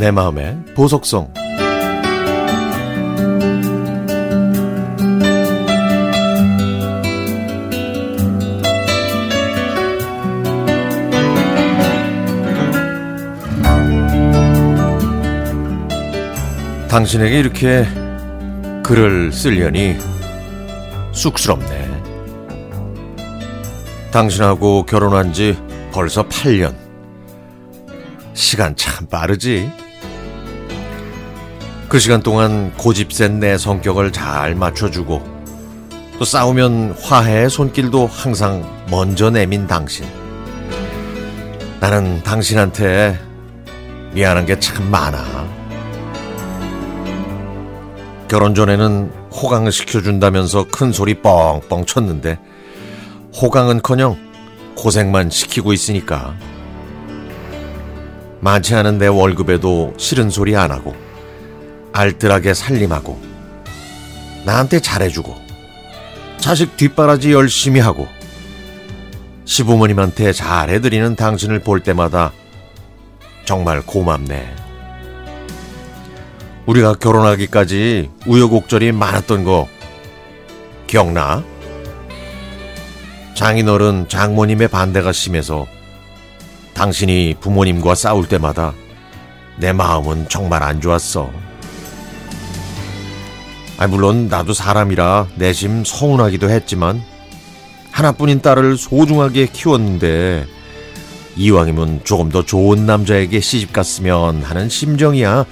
내 마음의 보석성 당신에게 이렇게 글을 쓰려니 쑥스럽네. 당신하고 결혼한 지 벌써 8년. 시간 참 빠르지. 그 시간 동안 고집센 내 성격을 잘 맞춰주고 또 싸우면 화해의 손길도 항상 먼저 내민 당신. 나는 당신한테 미안한 게 참 많아. 결혼 전에는 호강을 시켜준다면서 큰 소리 뻥뻥 쳤는데 호강은 커녕 고생만 시키고 있으니까 많지 않은 내 월급에도 싫은 소리 안 하고 알뜰하게 살림하고 나한테 잘해주고 자식 뒷바라지 열심히 하고 시부모님한테 잘해드리는 당신을 볼 때마다 정말 고맙네. 우리가 결혼하기까지 우여곡절이 많았던 거 기억나? 장인어른 장모님의 반대가 심해서 당신이 부모님과 싸울 때마다 내 마음은 정말 안 좋았어. 아, 물론 나도 사람이라 내심 서운하기도 했지만 하나뿐인 딸을 소중하게 키웠는데 이왕이면 조금 더 좋은 남자에게 시집 갔으면 하는 심정이야.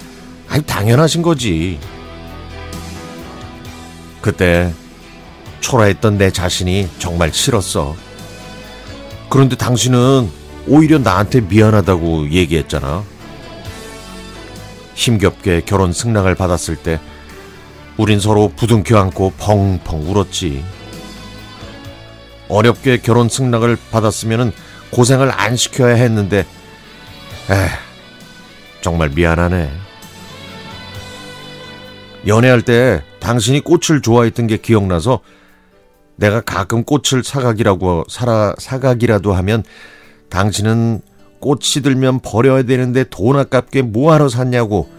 아니, 당연하신 거지. 그때 초라했던 내 자신이 정말 싫었어. 그런데 당신은 오히려 나한테 미안하다고 얘기했잖아. 힘겹게 결혼 승낙을 받았을 때 우린 서로 부둥켜 안고 펑펑 울었지. 어렵게 결혼 승낙을 받았으면 고생을 안 시켜야 했는데, 에 정말 미안하네. 연애할 때 당신이 꽃을 좋아했던 게 기억나서 내가 가끔 꽃을 사각이라고 사라 사각이라도 하면 당신은 꽃이 들면 버려야 되는데 돈 아깝게 뭐하러 샀냐고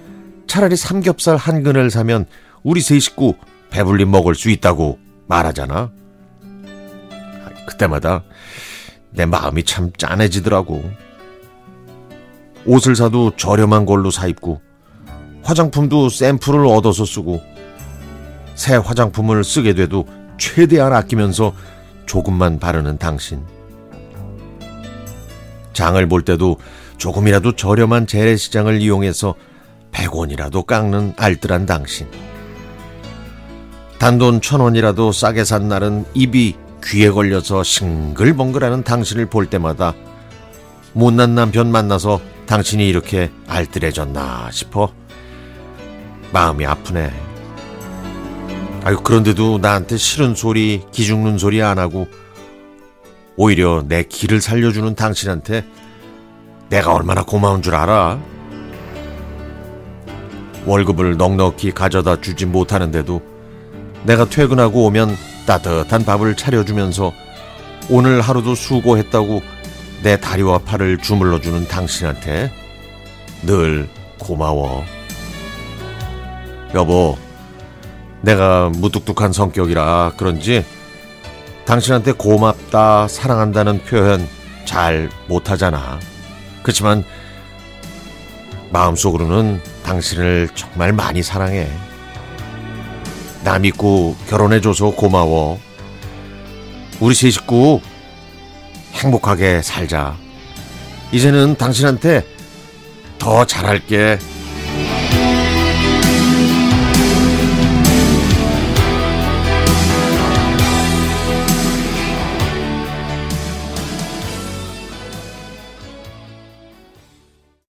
차라리 삼겹살 한 근을 사면 우리 세 식구 배불리 먹을 수 있다고 말하잖아. 그때마다 내 마음이 참 짠해지더라고. 옷을 사도 저렴한 걸로 사 입고 화장품도 샘플을 얻어서 쓰고 새 화장품을 쓰게 돼도 최대한 아끼면서 조금만 바르는 당신. 장을 볼 때도 조금이라도 저렴한 재래시장을 이용해서 100원이라도 깎는 알뜰한 당신. 단돈 천 원이라도 싸게 산 날은 입이 귀에 걸려서 싱글벙글하는 당신을 볼 때마다 못난 남편 만나서 당신이 이렇게 알뜰해졌나 싶어 마음이 아프네. 아유, 그런데도 나한테 싫은 소리, 기죽는 소리 안 하고, 오히려 내 길을 살려주는 당신한테 내가 얼마나 고마운 줄 알아? 월급을 넉넉히 가져다 주지 못하는데도 내가 퇴근하고 오면 따뜻한 밥을 차려주면서 오늘 하루도 수고했다고 내 다리와 팔을 주물러주는 당신한테 늘 고마워. 여보, 내가 무뚝뚝한 성격이라 그런지 당신한테 고맙다, 사랑한다는 표현 잘 못하잖아. 그렇지만 마음속으로는 당신을 정말 많이 사랑해. 나 믿고 결혼해줘서 고마워. 우리 세 식구 행복하게 살자. 이제는 당신한테 더 잘할게.